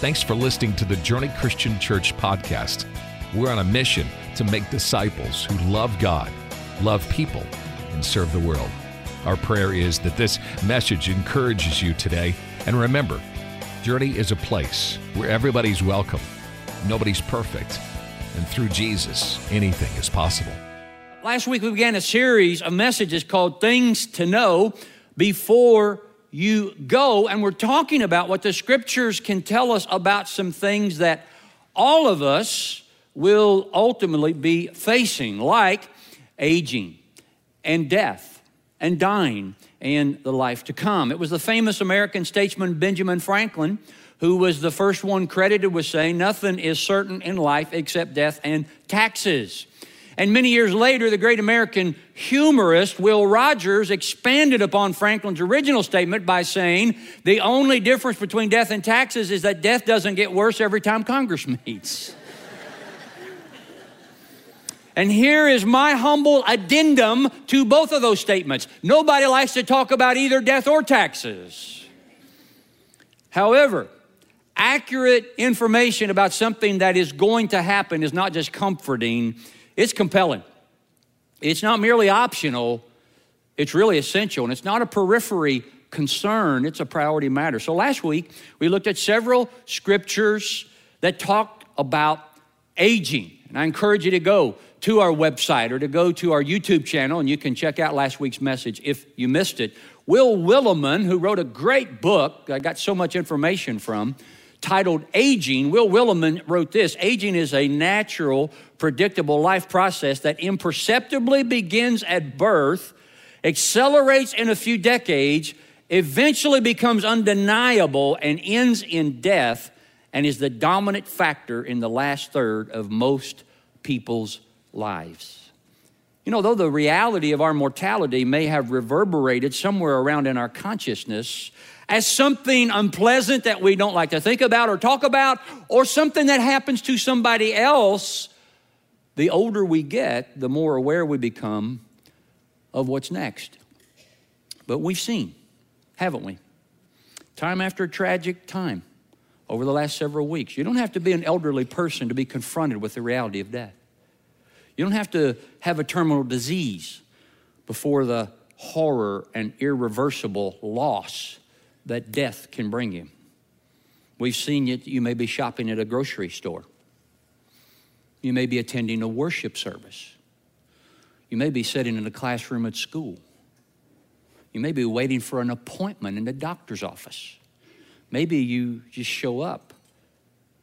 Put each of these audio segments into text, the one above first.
Thanks for listening to the Journey Christian Church podcast. We're on a mission to make disciples who love God, love people, and serve the world. Our prayer is that this message encourages you today. And remember, Journey is a place where everybody's welcome, nobody's perfect, and through Jesus, anything is possible. Last week we began a series of messages called Things to Know Before You Go, and we're talking about what the scriptures can tell us about some things that all of us will ultimately be facing, like aging and death and dying and the life to come. It was the famous American statesman Benjamin Franklin who was the first one credited with saying, Nothing is certain in life except death and taxes. And many years later, the great American humorist Will Rogers expanded upon Franklin's original statement by saying, The only difference between death and taxes is that death doesn't get worse every time Congress meets. And here is my humble addendum to both of those statements. Nobody likes to talk about either death or taxes. However, accurate information about something that is going to happen is not just comforting, it's compelling. It's not merely optional, it's really essential. And it's not a periphery concern, it's a priority matter. So last week, we looked at several scriptures that talked about aging. And I encourage you to go to our website or to go to our YouTube channel and you can check out last week's message if you missed it. Will Willimon, who wrote a great book, I got so much information from, titled Aging. Will Willimon wrote this Aging is a natural, predictable life process that imperceptibly begins at birth, accelerates in a few decades, eventually becomes undeniable, and ends in death, and is the dominant factor in the last third of most people's lives. You know, though the reality of our mortality may have reverberated somewhere around in our consciousness as something unpleasant that we don't like to think about or talk about, or something that happens to somebody else, the older we get, the more aware we become of what's next. But we've seen, haven't we? Time after tragic time over the last several weeks. You don't have to be an elderly person to be confronted with the reality of death. You don't have to have a terminal disease before the horror and irreversible loss that death can bring you. We've seen it, you may be shopping at a grocery store. You may be attending a worship service. You may be sitting in a classroom at school. You may be waiting for an appointment in the doctor's office. Maybe you just show up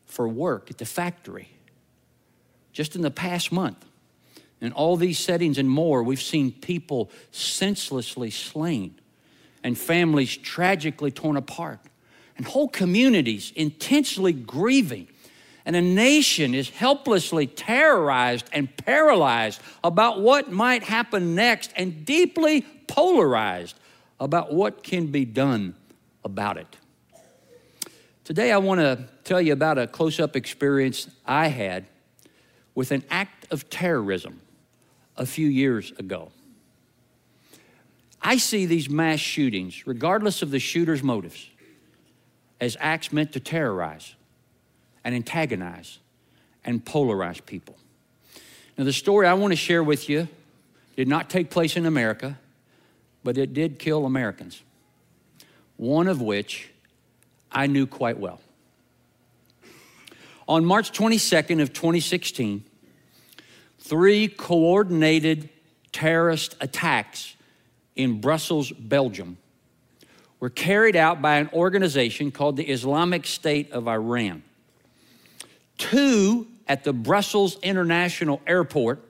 for work at the factory. Just in the past month, in all these settings and more, we've seen people senselessly slain and families tragically torn apart and whole communities intensely grieving. And a nation is helplessly terrorized and paralyzed about what might happen next and deeply polarized about what can be done about it. Today, I want to tell you about a close up experience I had with an act of terrorism a few years ago. I see these mass shootings, regardless of the shooter's motives, as acts meant to terrorize and antagonize and polarize people. Now, the story I want to share with you did not take place in America, but it did kill Americans, one of which I knew quite well. On March 22nd of 2016, three coordinated terrorist attacks in Brussels, Belgium, were carried out by an organization called the Islamic State of Iran. Two at the Brussels International Airport,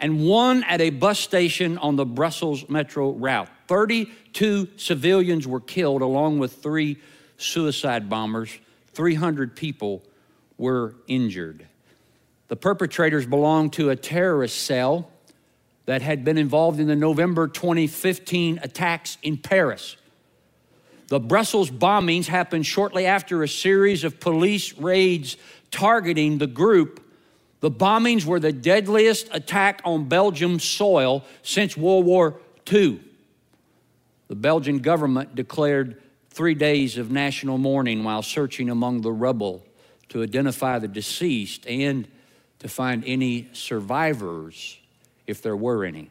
and one at a bus station on the Brussels metro route. 32 civilians were killed, along with three suicide bombers. 300 people were injured. The perpetrators belonged to a terrorist cell that had been involved in the November 2015 attacks in Paris. The Brussels bombings happened shortly after a series of police raids targeting the group. The bombings were the deadliest attack on Belgium soil since World War II. The Belgian government declared three days of national mourning while searching among the rubble to identify the deceased and to find any survivors, if there were any.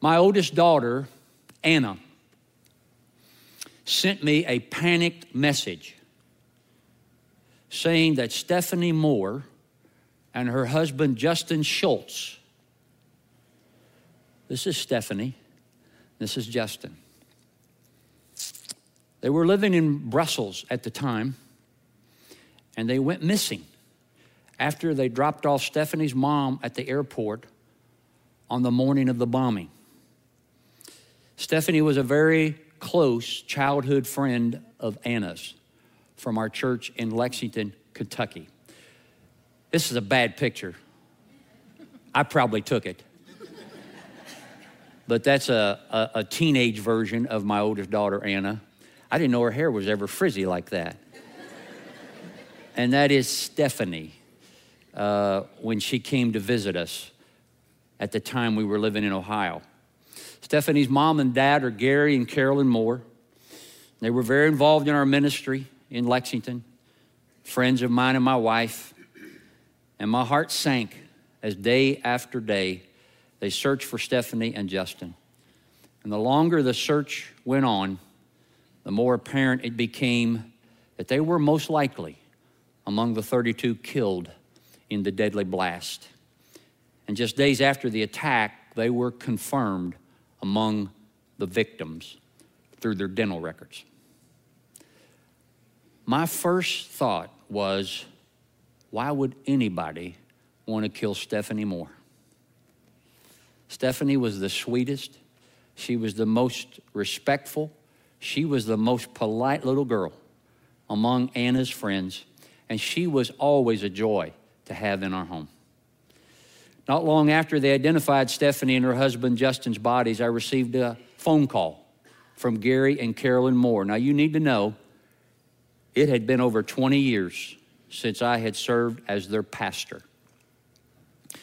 My oldest daughter, Anna, sent me a panicked message saying that Stephanie Moore and her husband, Justin Schultz, this is Stephanie, this is Justin. They were living in Brussels at the time, and they went missing after they dropped off Stephanie's mom at the airport on the morning of the bombing. Stephanie was a very close childhood friend of Anna's from our church in Lexington, Kentucky. This is a bad picture. I probably took it. But that's a, a, a, teenage version of my oldest daughter, Anna. I didn't know her hair was ever frizzy like that. and that is Stephanie uh, when she came to visit us at the time we were living in Ohio. Stephanie's mom and dad are Gary and Carolyn Moore. They were very involved in our ministry in Lexington, friends of mine and my wife. And my heart sank as day after day they searched for Stephanie and Justin. And the longer the search went on, the more apparent it became that they were most likely among the 32 killed in the deadly blast. And just days after the attack, they were confirmed among the victims through their dental records. My first thought was, why would anybody want to kill Stephanie Moore? Stephanie was the sweetest. She was the most respectful. She was the most polite little girl among Anna's friends, and she was always a joy to have in our home. Not long after they identified Stephanie and her husband Justin's bodies, I received a phone call from Gary and Carolyn Moore. Now, you need to know it had been over 20 years since I had served as their pastor.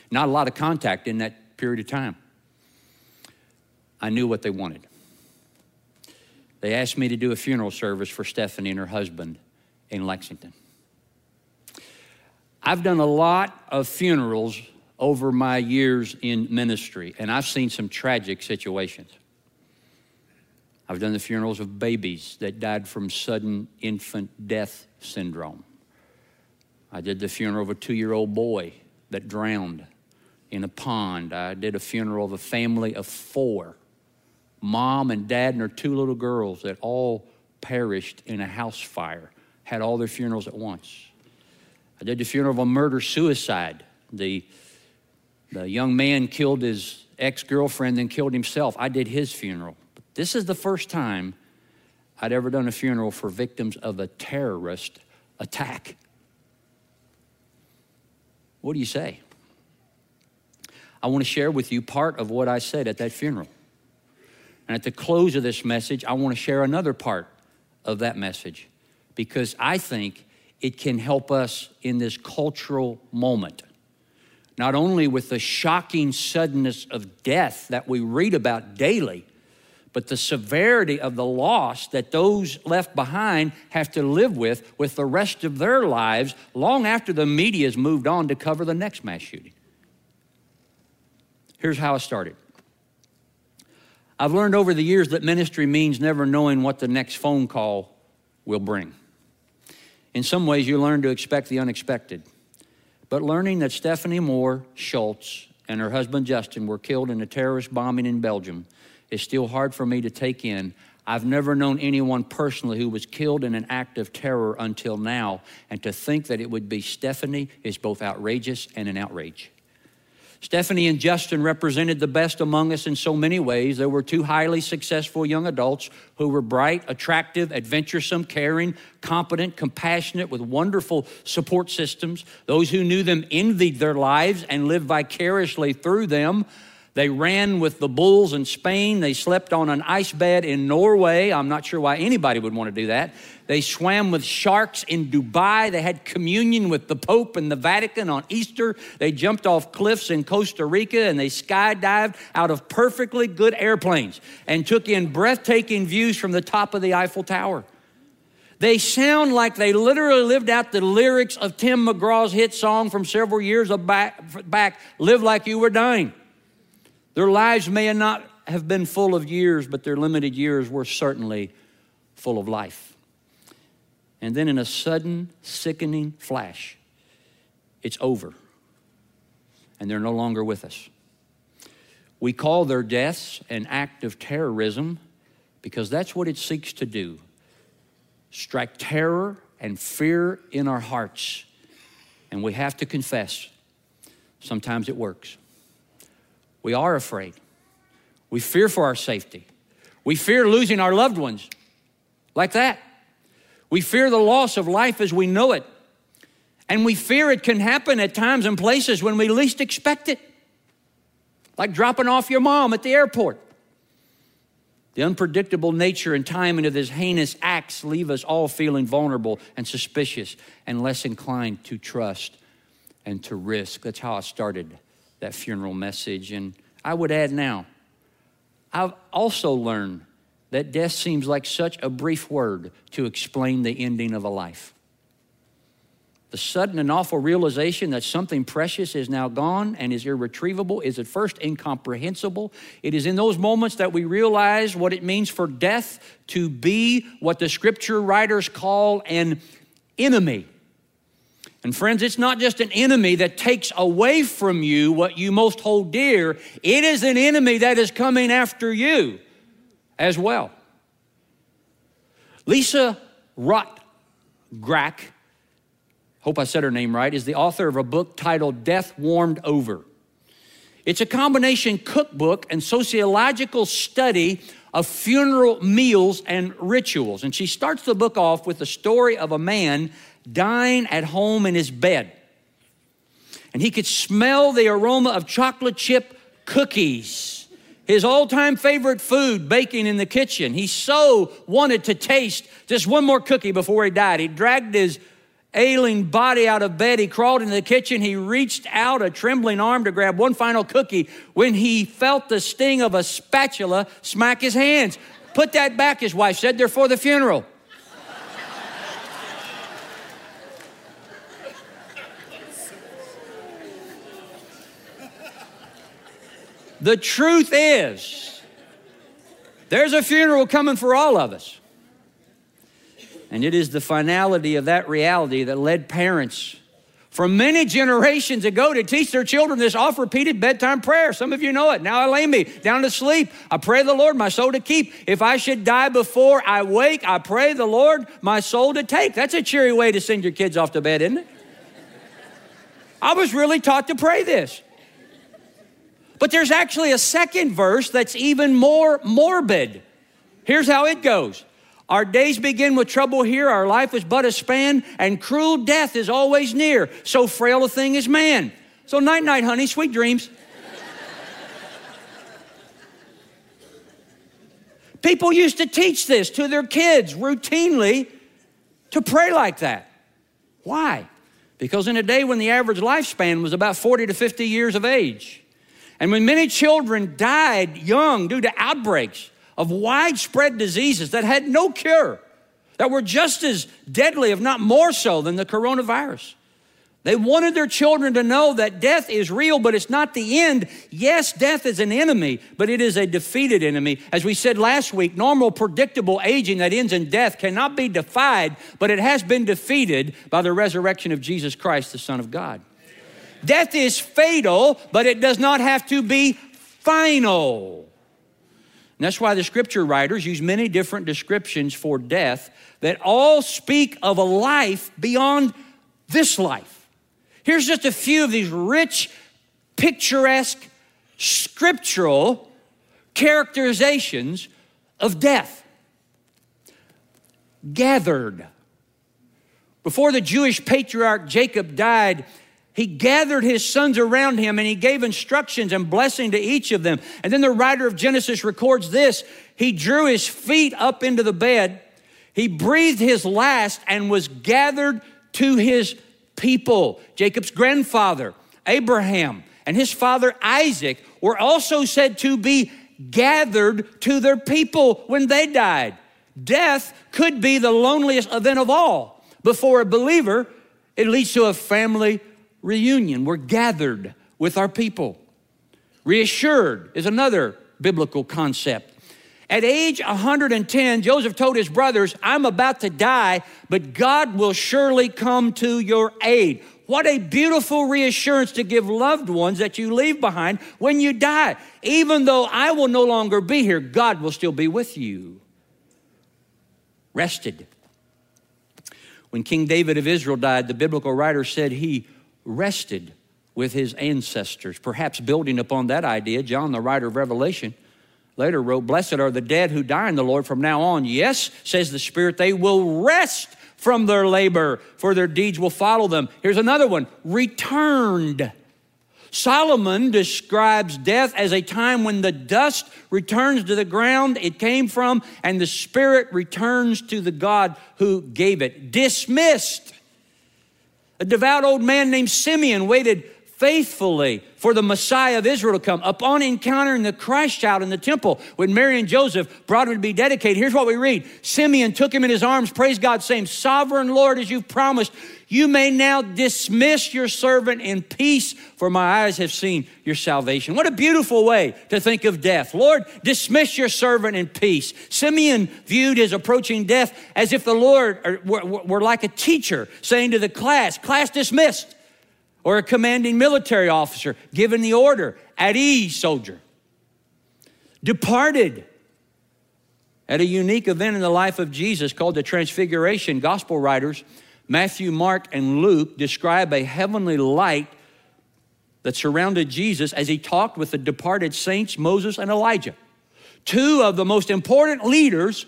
Not a lot of contact in that period of time. I knew what they wanted. They asked me to do a funeral service for Stephanie and her husband in Lexington. I've done a lot of funerals over my years in ministry, and I've seen some tragic situations. I've done the funerals of babies that died from sudden infant death syndrome. I did the funeral of a two year old boy that drowned in a pond. I did a funeral of a family of four mom and dad and their two little girls that all perished in a house fire, had all their funerals at once. I did the funeral of a murder suicide. The, the young man killed his ex girlfriend, then killed himself. I did his funeral. But this is the first time I'd ever done a funeral for victims of a terrorist attack. What do you say? I want to share with you part of what I said at that funeral. And at the close of this message, I want to share another part of that message because I think it can help us in this cultural moment. Not only with the shocking suddenness of death that we read about daily, but the severity of the loss that those left behind have to live with with the rest of their lives long after the media has moved on to cover the next mass shooting. Here's how I started. I've learned over the years that ministry means never knowing what the next phone call will bring. In some ways, you learn to expect the unexpected. But learning that Stephanie Moore Schultz and her husband Justin were killed in a terrorist bombing in Belgium is still hard for me to take in. I've never known anyone personally who was killed in an act of terror until now, and to think that it would be Stephanie is both outrageous and an outrage. Stephanie and Justin represented the best among us in so many ways. They were two highly successful young adults who were bright, attractive, adventuresome, caring, competent, compassionate, with wonderful support systems. Those who knew them envied their lives and lived vicariously through them. They ran with the bulls in Spain. They slept on an ice bed in Norway. I'm not sure why anybody would want to do that. They swam with sharks in Dubai. They had communion with the Pope in the Vatican on Easter. They jumped off cliffs in Costa Rica and they skydived out of perfectly good airplanes and took in breathtaking views from the top of the Eiffel Tower. They sound like they literally lived out the lyrics of Tim McGraw's hit song from several years back, back Live Like You Were Dying. Their lives may not have been full of years, but their limited years were certainly full of life. And then in a sudden, sickening flash, it's over. And they're no longer with us. We call their deaths an act of terrorism because that's what it seeks to do strike terror and fear in our hearts. And we have to confess, sometimes it works. We are afraid. We fear for our safety. We fear losing our loved ones like that. We fear the loss of life as we know it. And we fear it can happen at times and places when we least expect it, like dropping off your mom at the airport. The unpredictable nature and timing of these heinous acts leave us all feeling vulnerable and suspicious and less inclined to trust and to risk. That's how I started that funeral message. And I would add now, I've also learned that death seems like such a brief word to explain the ending of a life. The sudden and awful realization that something precious is now gone and is irretrievable is at first incomprehensible. It is in those moments that we realize what it means for death to be what the scripture writers call an enemy and friends, it's not just an enemy that takes away from you what you most hold dear, it is an enemy that is coming after you as well. Lisa Rotgrach, hope I said her name right, is the author of a book titled Death Warmed Over. It's a combination cookbook and sociological study of funeral meals and rituals. And she starts the book off with the story of a man dying at home in his bed. And he could smell the aroma of chocolate chip cookies, his all time favorite food baking in the kitchen. He so wanted to taste just one more cookie before he died. He dragged his ailing body out of bed. He crawled into the kitchen. He reached out a trembling arm to grab one final cookie when he felt the sting of a spatula smack his hands. Put that back, his wife said. They're for the funeral. The truth is, there's a funeral coming for all of us. And it is the finality of that reality that led parents from many generations ago to teach their children this oft repeated bedtime prayer. Some of you know it. Now I lay me down to sleep. I pray the Lord my soul to keep. If I should die before I wake, I pray the Lord my soul to take. That's a cheery way to send your kids off to bed, isn't it? I was really taught to pray this. But there's actually a second verse that's even more morbid. Here's how it goes Our days begin with trouble here, our life is but a span, and cruel death is always near. So frail a thing is man. So, night, night, honey, sweet dreams. People used to teach this to their kids routinely to pray like that. Why? Because in a day when the average lifespan was about 40 to 50 years of age, and when many children died young due to outbreaks of widespread diseases that had no cure, that were just as deadly, if not more so, than the coronavirus. They wanted their children to know that death is real, but it's not the end. Yes, death is an enemy, but it is a defeated enemy. As we said last week, normal, predictable aging that ends in death cannot be defied, but it has been defeated by the resurrection of Jesus Christ, the Son of God. Death is fatal, but it does not have to be final. And that's why the scripture writers use many different descriptions for death that all speak of a life beyond this life. Here's just a few of these rich, picturesque, scriptural characterizations of death. Gathered. Before the Jewish patriarch Jacob died, he gathered his sons around him and he gave instructions and blessing to each of them. And then the writer of Genesis records this He drew his feet up into the bed, he breathed his last, and was gathered to his people. Jacob's grandfather, Abraham, and his father Isaac were also said to be gathered to their people when they died. Death could be the loneliest event of all. Before a believer, it leads to a family reunion. We're gathered with our people. Reassured is another biblical concept. At age 110, Joseph told his brothers, I'm about to die, but God will surely come to your aid. What a beautiful reassurance to give loved ones that you leave behind when you die. Even though I will no longer be here, God will still be with you. Rested. When King David of Israel died, the biblical writer said he rested with his ancestors. Perhaps building upon that idea, John, the writer of Revelation, later wrote, Blessed are the dead who die in the Lord from now on. Yes, says the Spirit, they will rest from their labor, for their deeds will follow them. Here's another one returned. Solomon describes death as a time when the dust returns to the ground it came from and the spirit returns to the God who gave it. Dismissed. A devout old man named Simeon waited faithfully for the Messiah of Israel to come. Upon encountering the Christ child in the temple, when Mary and Joseph brought him to be dedicated, here's what we read Simeon took him in his arms, praise God, saying, Sovereign Lord, as you've promised, you may now dismiss your servant in peace, for my eyes have seen your salvation. What a beautiful way to think of death. Lord, dismiss your servant in peace. Simeon viewed his approaching death as if the Lord were, like a teacher saying to the class, Class dismissed or a commanding military officer giving the order at ease, soldier. Departed at a unique event in the life of Jesus called the Transfiguration. Gospel writers, Matthew, Mark, and Luke, describe a heavenly light that surrounded Jesus as he talked with the departed saints, Moses and Elijah. Two of the most important leaders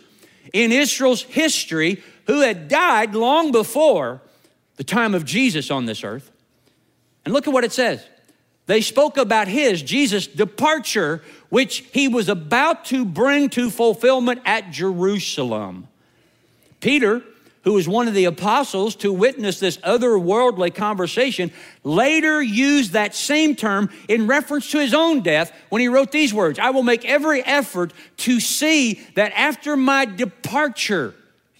in Israel's history who had died long before the time of Jesus on this earth. And look at what it says. They spoke about his, Jesus' departure, which he was about to bring to fulfillment at Jerusalem. Peter, who was one of the apostles to witness this otherworldly conversation, later used that same term in reference to his own death when he wrote these words I will make every effort to see that after my departure,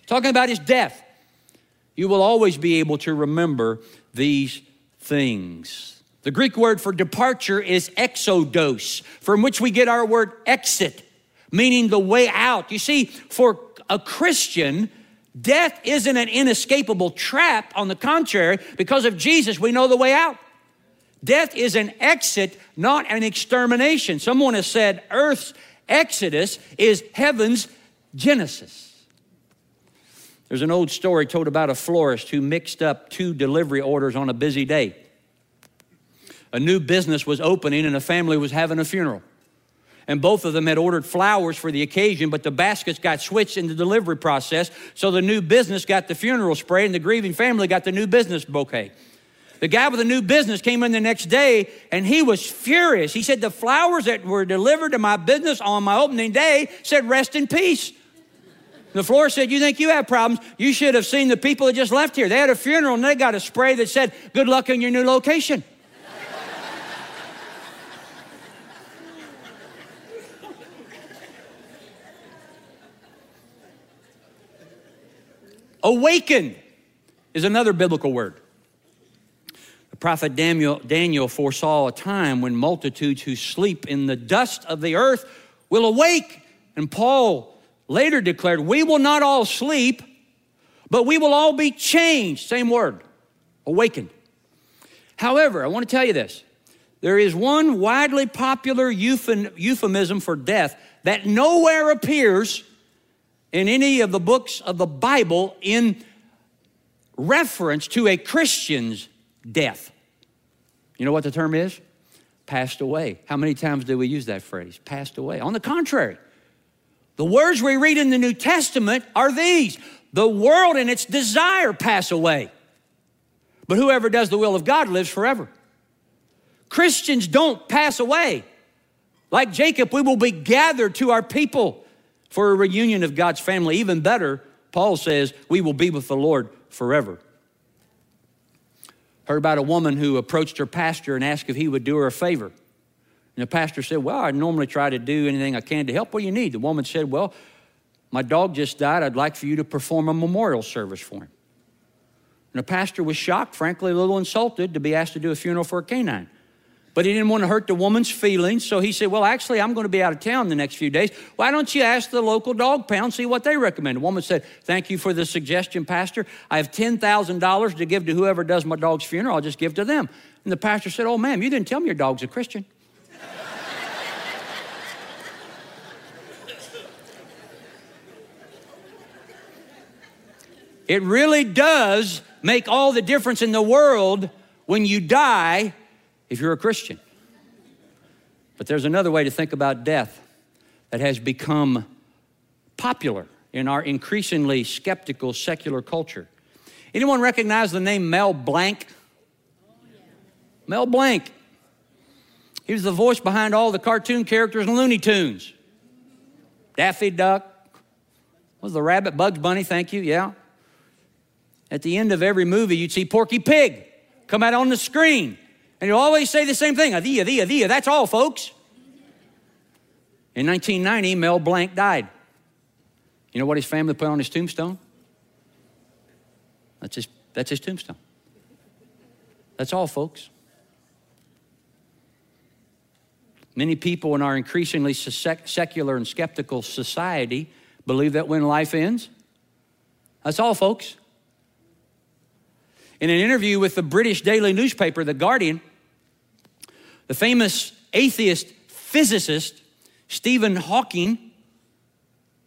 talking about his death, you will always be able to remember these things. The Greek word for departure is exodos, from which we get our word exit, meaning the way out. You see, for a Christian, death isn't an inescapable trap. On the contrary, because of Jesus, we know the way out. Death is an exit, not an extermination. Someone has said Earth's exodus is heaven's genesis. There's an old story told about a florist who mixed up two delivery orders on a busy day. A new business was opening and a family was having a funeral. And both of them had ordered flowers for the occasion, but the baskets got switched in the delivery process. So the new business got the funeral spray and the grieving family got the new business bouquet. The guy with the new business came in the next day and he was furious. He said, The flowers that were delivered to my business on my opening day said, Rest in peace. The floor said, You think you have problems? You should have seen the people that just left here. They had a funeral and they got a spray that said, Good luck in your new location. Awakened is another biblical word. The prophet Daniel, Daniel foresaw a time when multitudes who sleep in the dust of the earth will awake. And Paul later declared, We will not all sleep, but we will all be changed. Same word, awakened. However, I want to tell you this there is one widely popular euphemism for death that nowhere appears in any of the books of the Bible in reference to a Christian's death. You know what the term is? Passed away. How many times do we use that phrase? Passed away. On the contrary, the words we read in the New Testament are these the world and its desire pass away, But whoever does the will of God lives forever. Christians don't pass away. Like Jacob, we will be gathered to our people for a reunion of God's family. Even better, Paul says, we will be with the Lord forever. Heard about a woman who approached her pastor and asked if he would do her a favor. And the pastor said, Well, I normally try to do anything I can to help. What do you need? The woman said, Well, my dog just died. I'd like for you to perform a memorial service for him. And the pastor was shocked, frankly, a little insulted to be asked to do a funeral for a canine. But he didn't want to hurt the woman's feelings, so he said, Well, actually, I'm going to be out of town the next few days. Why don't you ask the local dog pound, see what they recommend? The woman said, Thank you for the suggestion, Pastor. I have $10,000 to give to whoever does my dog's funeral. I'll just give to them. And the pastor said, Oh, ma'am, you didn't tell me your dog's a Christian. it really does make all the difference in the world when you die if you're a Christian. But there's another way to think about death that has become popular in our increasingly skeptical secular culture. Anyone recognize the name Mel Blanc? Mel Blanc. He was the voice behind all the cartoon characters in Looney Tunes. Daffy Duck. What was the rabbit? Bugs Bunny, thank you, yeah. At the end of every movie, you'd see Porky Pig come out on the screen. And he'll always say the same thing, Adia, Adia, Adia. That's all, folks. In 1990, Mel Blanc died. You know what his family put on his tombstone? That's his, that's his tombstone. That's all, folks. Many people in our increasingly secular and skeptical society believe that when life ends, that's all, folks. In an interview with the British daily newspaper, The Guardian, the famous atheist physicist Stephen Hawking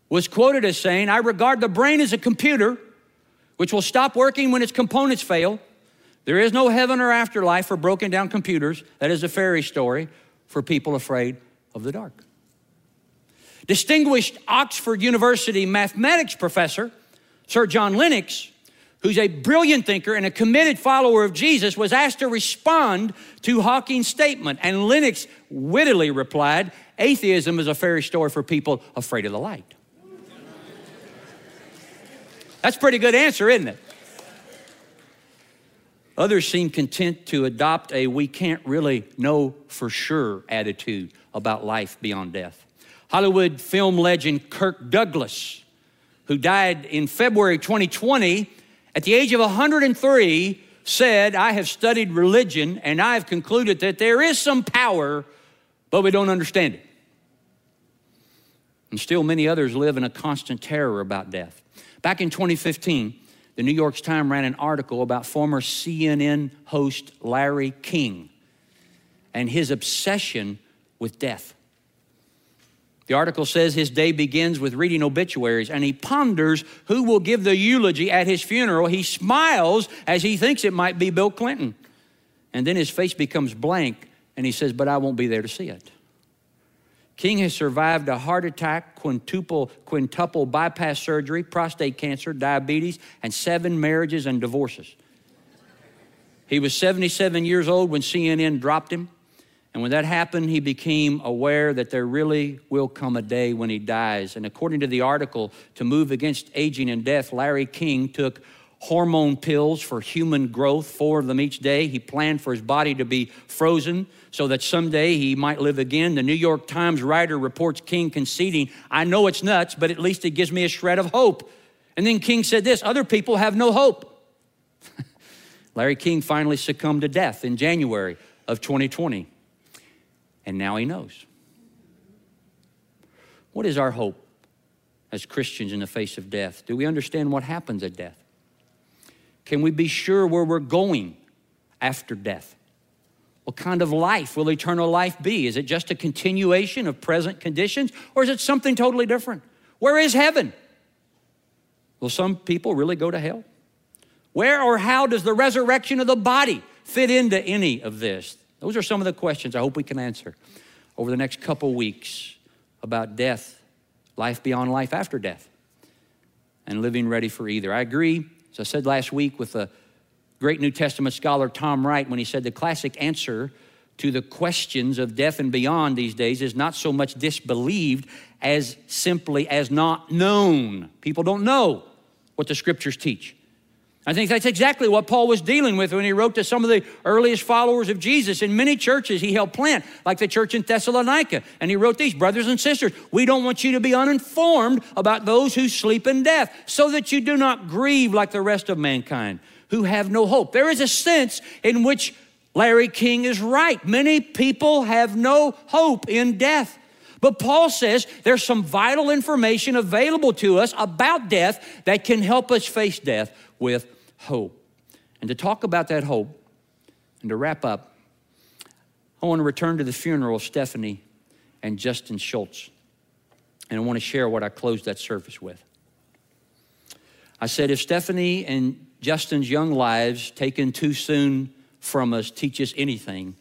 was quoted as saying, I regard the brain as a computer which will stop working when its components fail. There is no heaven or afterlife for broken down computers. That is a fairy story for people afraid of the dark. Distinguished Oxford University mathematics professor Sir John Lennox who's a brilliant thinker and a committed follower of Jesus, was asked to respond to Hawking's statement. And Lennox wittily replied, Atheism is a fairy story for people afraid of the light. That's pretty good answer, isn't it? Others seem content to adopt a we can't really know for sure attitude about life beyond death. Hollywood film legend Kirk Douglas, who died in February 2020, at the age of 103, said, I have studied religion and I have concluded that there is some power, but we don't understand it. And still, many others live in a constant terror about death. Back in 2015, the New York Times ran an article about former CNN host Larry King and his obsession with death. The article says his day begins with reading obituaries and he ponders who will give the eulogy at his funeral. He smiles as he thinks it might be Bill Clinton. And then his face becomes blank and he says, But I won't be there to see it. King has survived a heart attack, quintuple, quintuple bypass surgery, prostate cancer, diabetes, and seven marriages and divorces. He was 77 years old when CNN dropped him. And when that happened, he became aware that there really will come a day when he dies. And according to the article, to move against aging and death, Larry King took hormone pills for human growth, four of them each day. He planned for his body to be frozen so that someday he might live again. The New York Times writer reports King conceding, I know it's nuts, but at least it gives me a shred of hope. And then King said this other people have no hope. Larry King finally succumbed to death in January of 2020 and now he knows. What is our hope as Christians in the face of death? Do we understand what happens at death? Can we be sure where we're going after death? What kind of life will eternal life be? Is it just a continuation of present conditions or is it something totally different? Where is heaven? Will some people really go to hell? Where or how does the resurrection of the body fit into any of this? Those are some of the questions I hope we can answer over the next couple weeks about death, life beyond life after death, and living ready for either. I agree, as I said last week, with the great New Testament scholar Tom Wright when he said the classic answer to the questions of death and beyond these days is not so much disbelieved as simply as not known. People don't know what the scriptures teach. I think that's exactly what Paul was dealing with when he wrote to some of the earliest followers of Jesus. In many churches, he helped plant, like the church in Thessalonica. And he wrote these Brothers and sisters, we don't want you to be uninformed about those who sleep in death, so that you do not grieve like the rest of mankind who have no hope. There is a sense in which Larry King is right. Many people have no hope in death. But Paul says there's some vital information available to us about death that can help us face death with hope. And to talk about that hope and to wrap up, I want to return to the funeral of Stephanie and Justin Schultz. And I want to share what I closed that service with. I said, if Stephanie and Justin's young lives taken too soon from us teach us anything,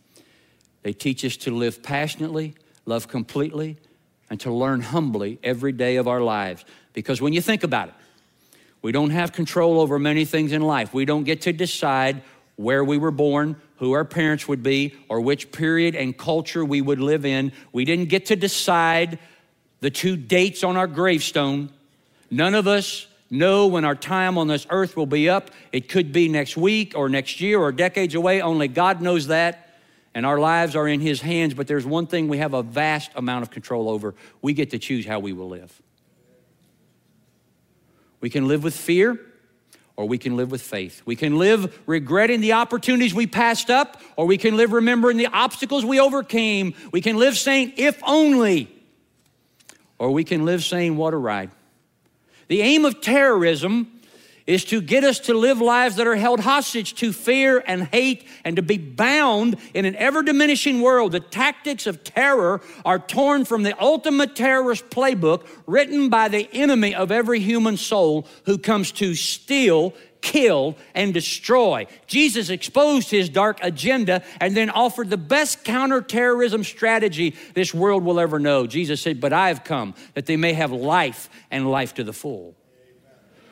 they teach us to live passionately, love completely, and to learn humbly every day of our lives. Because when you think about it, we don't have control over many things in life. We don't get to decide where we were born, who our parents would be, or which period and culture we would live in. We didn't get to decide the two dates on our gravestone. None of us know when our time on this earth will be up. It could be next week or next year or decades away. Only God knows that. And our lives are in His hands, but there's one thing we have a vast amount of control over. We get to choose how we will live. We can live with fear or we can live with faith. We can live regretting the opportunities we passed up, or we can live remembering the obstacles we overcame. We can live saying, if only, or we can live saying, what a ride. The aim of terrorism is to get us to live lives that are held hostage to fear and hate and to be bound in an ever diminishing world. The tactics of terror are torn from the ultimate terrorist playbook written by the enemy of every human soul who comes to steal, kill, and destroy. Jesus exposed his dark agenda and then offered the best counterterrorism strategy this world will ever know. Jesus said, But I have come that they may have life and life to the full.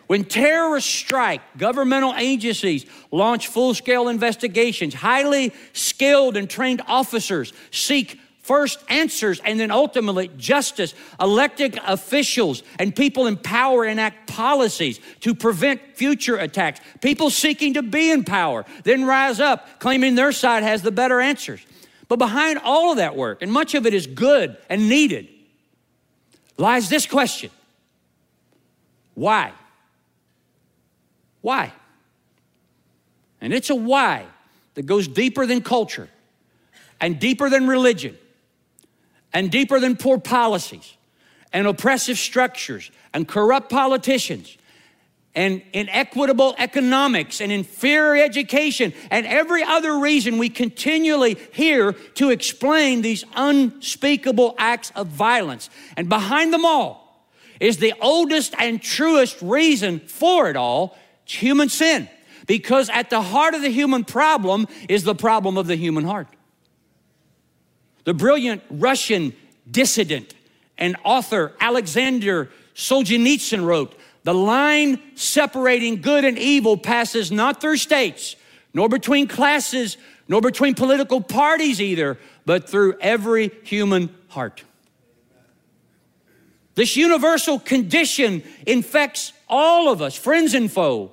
When terrorists strike, governmental agencies launch full scale investigations. Highly skilled and trained officers seek first answers and then ultimately justice. Elected officials and people in power enact policies to prevent future attacks. People seeking to be in power then rise up, claiming their side has the better answers. But behind all of that work, and much of it is good and needed, lies this question Why? Why? And it's a why that goes deeper than culture and deeper than religion and deeper than poor policies and oppressive structures and corrupt politicians and inequitable economics and inferior education and every other reason we continually hear to explain these unspeakable acts of violence. And behind them all is the oldest and truest reason for it all human sin. Because at the heart of the human problem is the problem of the human heart. The brilliant Russian dissident and author Alexander Solzhenitsyn wrote, The line separating good and evil passes not through states, nor between classes, nor between political parties either, but through every human heart. This universal condition infects all of us, friends and foe,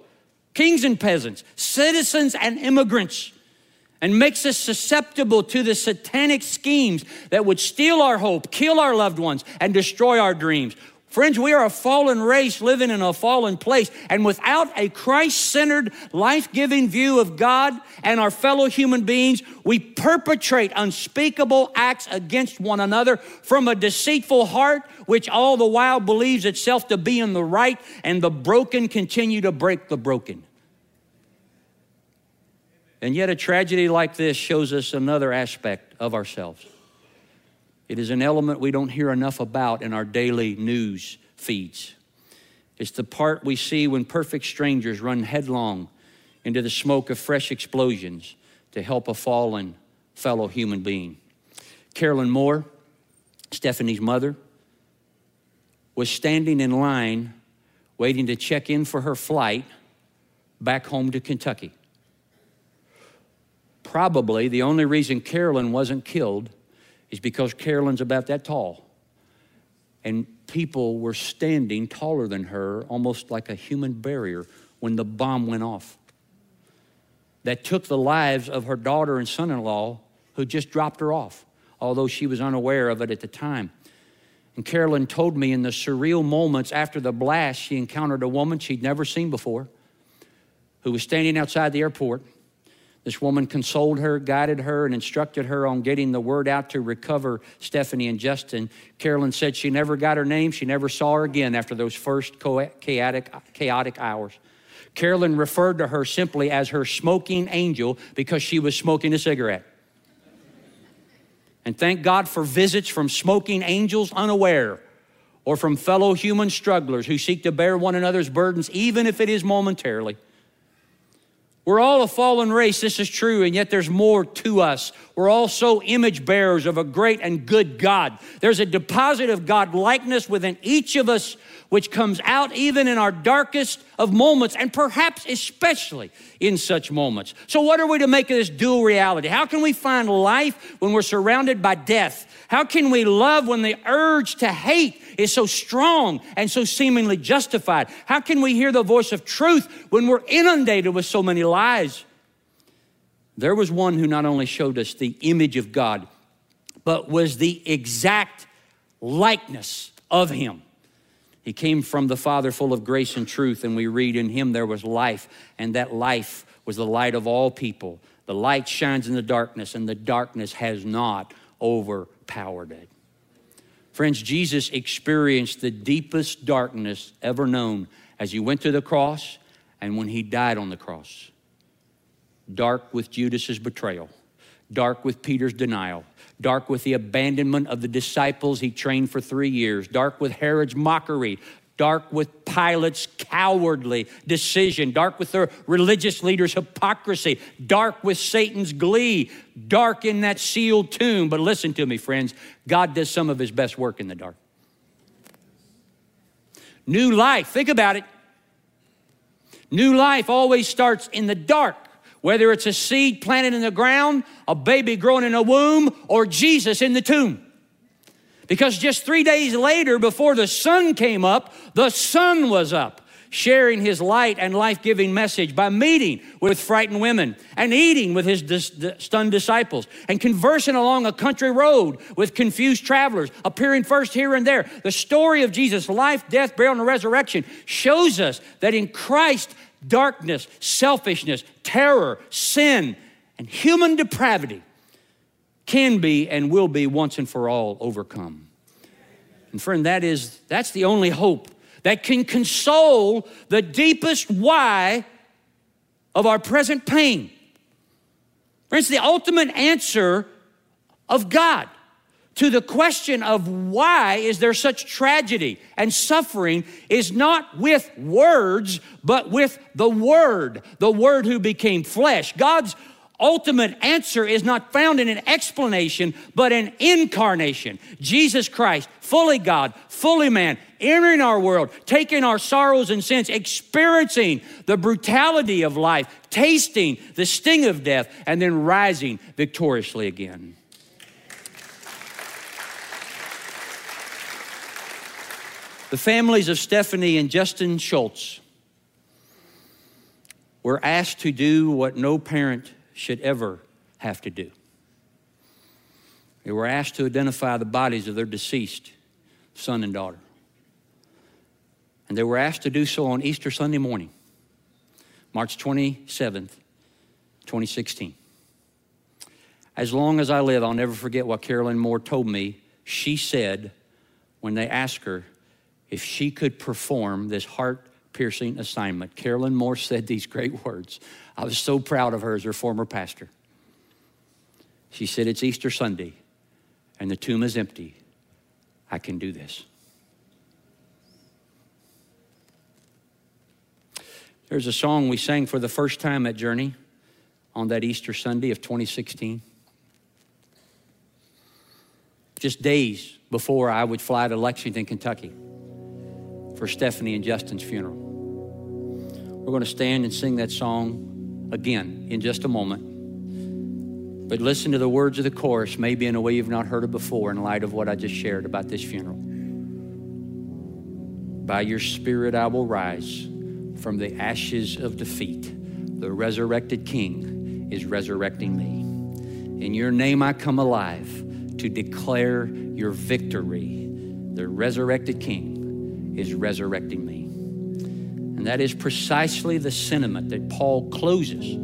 kings and peasants, citizens and immigrants, and makes us susceptible to the satanic schemes that would steal our hope, kill our loved ones, and destroy our dreams. Friends, we are a fallen race living in a fallen place. And without a Christ centered, life giving view of God and our fellow human beings, we perpetrate unspeakable acts against one another from a deceitful heart, which all the while believes itself to be in the right, and the broken continue to break the broken. And yet, a tragedy like this shows us another aspect of ourselves. It is an element we don't hear enough about in our daily news feeds. It's the part we see when perfect strangers run headlong into the smoke of fresh explosions to help a fallen fellow human being. Carolyn Moore, Stephanie's mother, was standing in line waiting to check in for her flight back home to Kentucky. probably the only reason Carolyn wasn't killed is because Carolyn's about that tall. And people were standing taller than her, almost like a human barrier, when the bomb went off. That took the lives of her daughter and son in law who just dropped her off, although she was unaware of it at the time. And Carolyn told me in the surreal moments after the blast, she encountered a woman she'd never seen before who was standing outside the airport. This woman consoled her, guided her, and instructed her on getting the word out to recover Stephanie and Justin. Carolyn said she never got her name. She never saw her again after those first chaotic, chaotic hours. Carolyn referred to her simply as her smoking angel because she was smoking a cigarette. And thank God for visits from smoking angels unaware or from fellow human strugglers who seek to bear one another's burdens, even if it is momentarily. We're all a fallen race, this is true, and yet there's more to us. We're also image bearers of a great and good God. There's a deposit of God likeness within each of us, which comes out even in our darkest of moments, and perhaps especially in such moments. So, what are we to make of this dual reality? How can we find life when we're surrounded by death? How can we love when the urge to hate is so strong and so seemingly justified? How can we hear the voice of truth when we're inundated with so many lies? There was one who not only showed us the image of God, but was the exact likeness of Him. He came from the Father full of grace and truth, and we read in Him there was life, and that life was the light of all people. The light shines in the darkness, and the darkness has not overpowered it. Friends, Jesus experienced the deepest darkness ever known as he went to the cross and when he died on the cross. Dark with Judas's betrayal, dark with Peter's denial, dark with the abandonment of the disciples he trained for three years, dark with Herod's mockery, dark with Pilate's cowardly decision, dark with the religious leaders' hypocrisy, dark with Satan's glee, dark in that sealed tomb. But listen to me, friends, God does some of his best work in the dark. New life, think about it. New life always starts in the dark, whether it's a seed planted in the ground, a baby growing in a womb, or Jesus in the tomb. Because just three days later, before the sun came up, the sun was up, sharing his light and life giving message by meeting with frightened women and eating with his dis- stunned disciples and conversing along a country road with confused travelers, appearing first here and there. The story of Jesus' life, death, burial, and resurrection shows us that in Christ, darkness, selfishness, terror, sin, and human depravity can be and will be once and for all overcome. And friend, that is that's the only hope that can console the deepest why of our present pain. It's the ultimate answer of God to the question of why is there such tragedy and suffering is not with words but with the word the word who became flesh god's ultimate answer is not found in an explanation, but an incarnation. Jesus Christ, fully God, fully man, entering our world, taking our sorrows and sins, experiencing the brutality of life, tasting the sting of death, and then rising victoriously again. The families of Stephanie and Justin Schultz were asked to do what no parent should ever have to do. They were asked to identify the bodies of their deceased son and daughter. And they were asked to do so on Easter Sunday morning, March 27th, 2016. As long as I live, I'll never forget what Carolyn Moore told me. She said when they asked her if she could perform this heart piercing assignment. Carolyn Moore said these great words. I was so proud of her as her former pastor. She said, It's Easter Sunday and the tomb is empty. I can do this. There's a song we sang for the first time at Journey on that Easter Sunday of 2016. Just days before I would fly to Lexington, Kentucky for Stephanie and Justin's funeral. We're going to stand and sing that song again in just a moment. But listen to the words of the chorus, maybe in a way you've not heard it before, in light of what I just shared about this funeral. By your Spirit I will rise from the ashes of defeat. The resurrected King is resurrecting me. In your name I come alive to declare your victory. The resurrected King is resurrecting me. And that is precisely the sentiment that Paul closes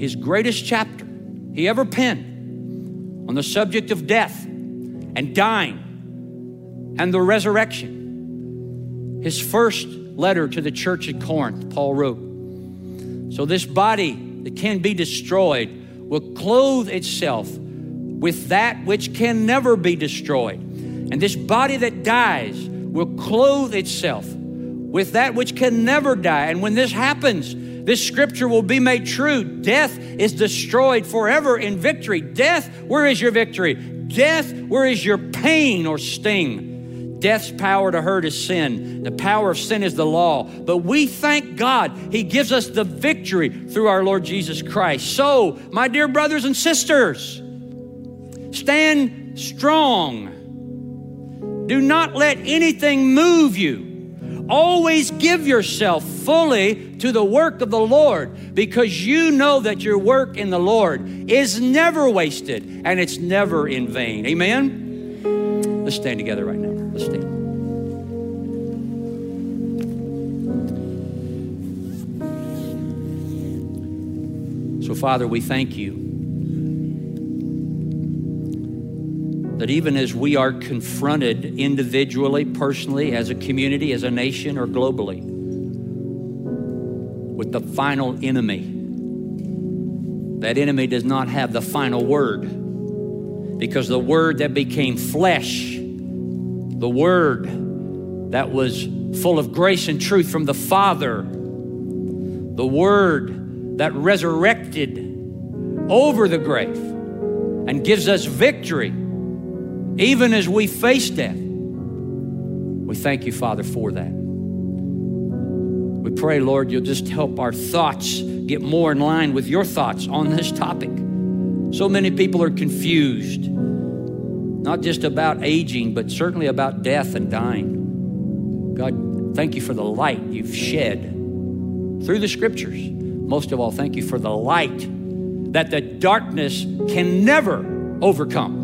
his greatest chapter he ever penned on the subject of death and dying and the resurrection. His first letter to the church at Corinth, Paul wrote So this body that can be destroyed will clothe itself with that which can never be destroyed. And this body that dies will clothe itself with that which can never die. And when this happens, this scripture will be made true. Death is destroyed forever in victory. Death, where is your victory? Death, where is your pain or sting? Death's power to hurt is sin. The power of sin is the law. But we thank God, He gives us the victory through our Lord Jesus Christ. So, my dear brothers and sisters, stand strong. Do not let anything move you. Always give yourself fully to the work of the Lord because you know that your work in the Lord is never wasted and it's never in vain. Amen? Let's stand together right now. Let's stand. So, Father, we thank you that even as we are confronted individually, personally, as a community, as a nation, or globally, with the final enemy, that enemy does not have the final word. Because the word that became flesh, the word that was full of grace and truth from the Father, the word that resurrected over the grave and gives us victory even as we face death. We thank you, Father, for that. We pray, Lord, you'll just help our thoughts get more in line with your thoughts on this topic. So many people are confused, not just about aging, but certainly about death and dying. God, thank you for the light you've shed through the scriptures. Most of all, thank you for the light that the darkness can never overcome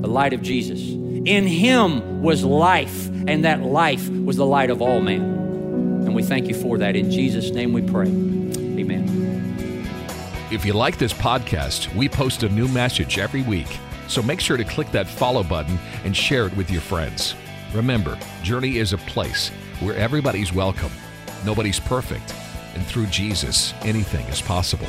the light of Jesus. In him was life, and that life was the light of all men. And we thank you for that. In Jesus' name we pray. Amen. If you like this podcast, we post a new message every week. So make sure to click that follow button and share it with your friends. Remember, Journey is a place where everybody's welcome, nobody's perfect, and through Jesus, anything is possible.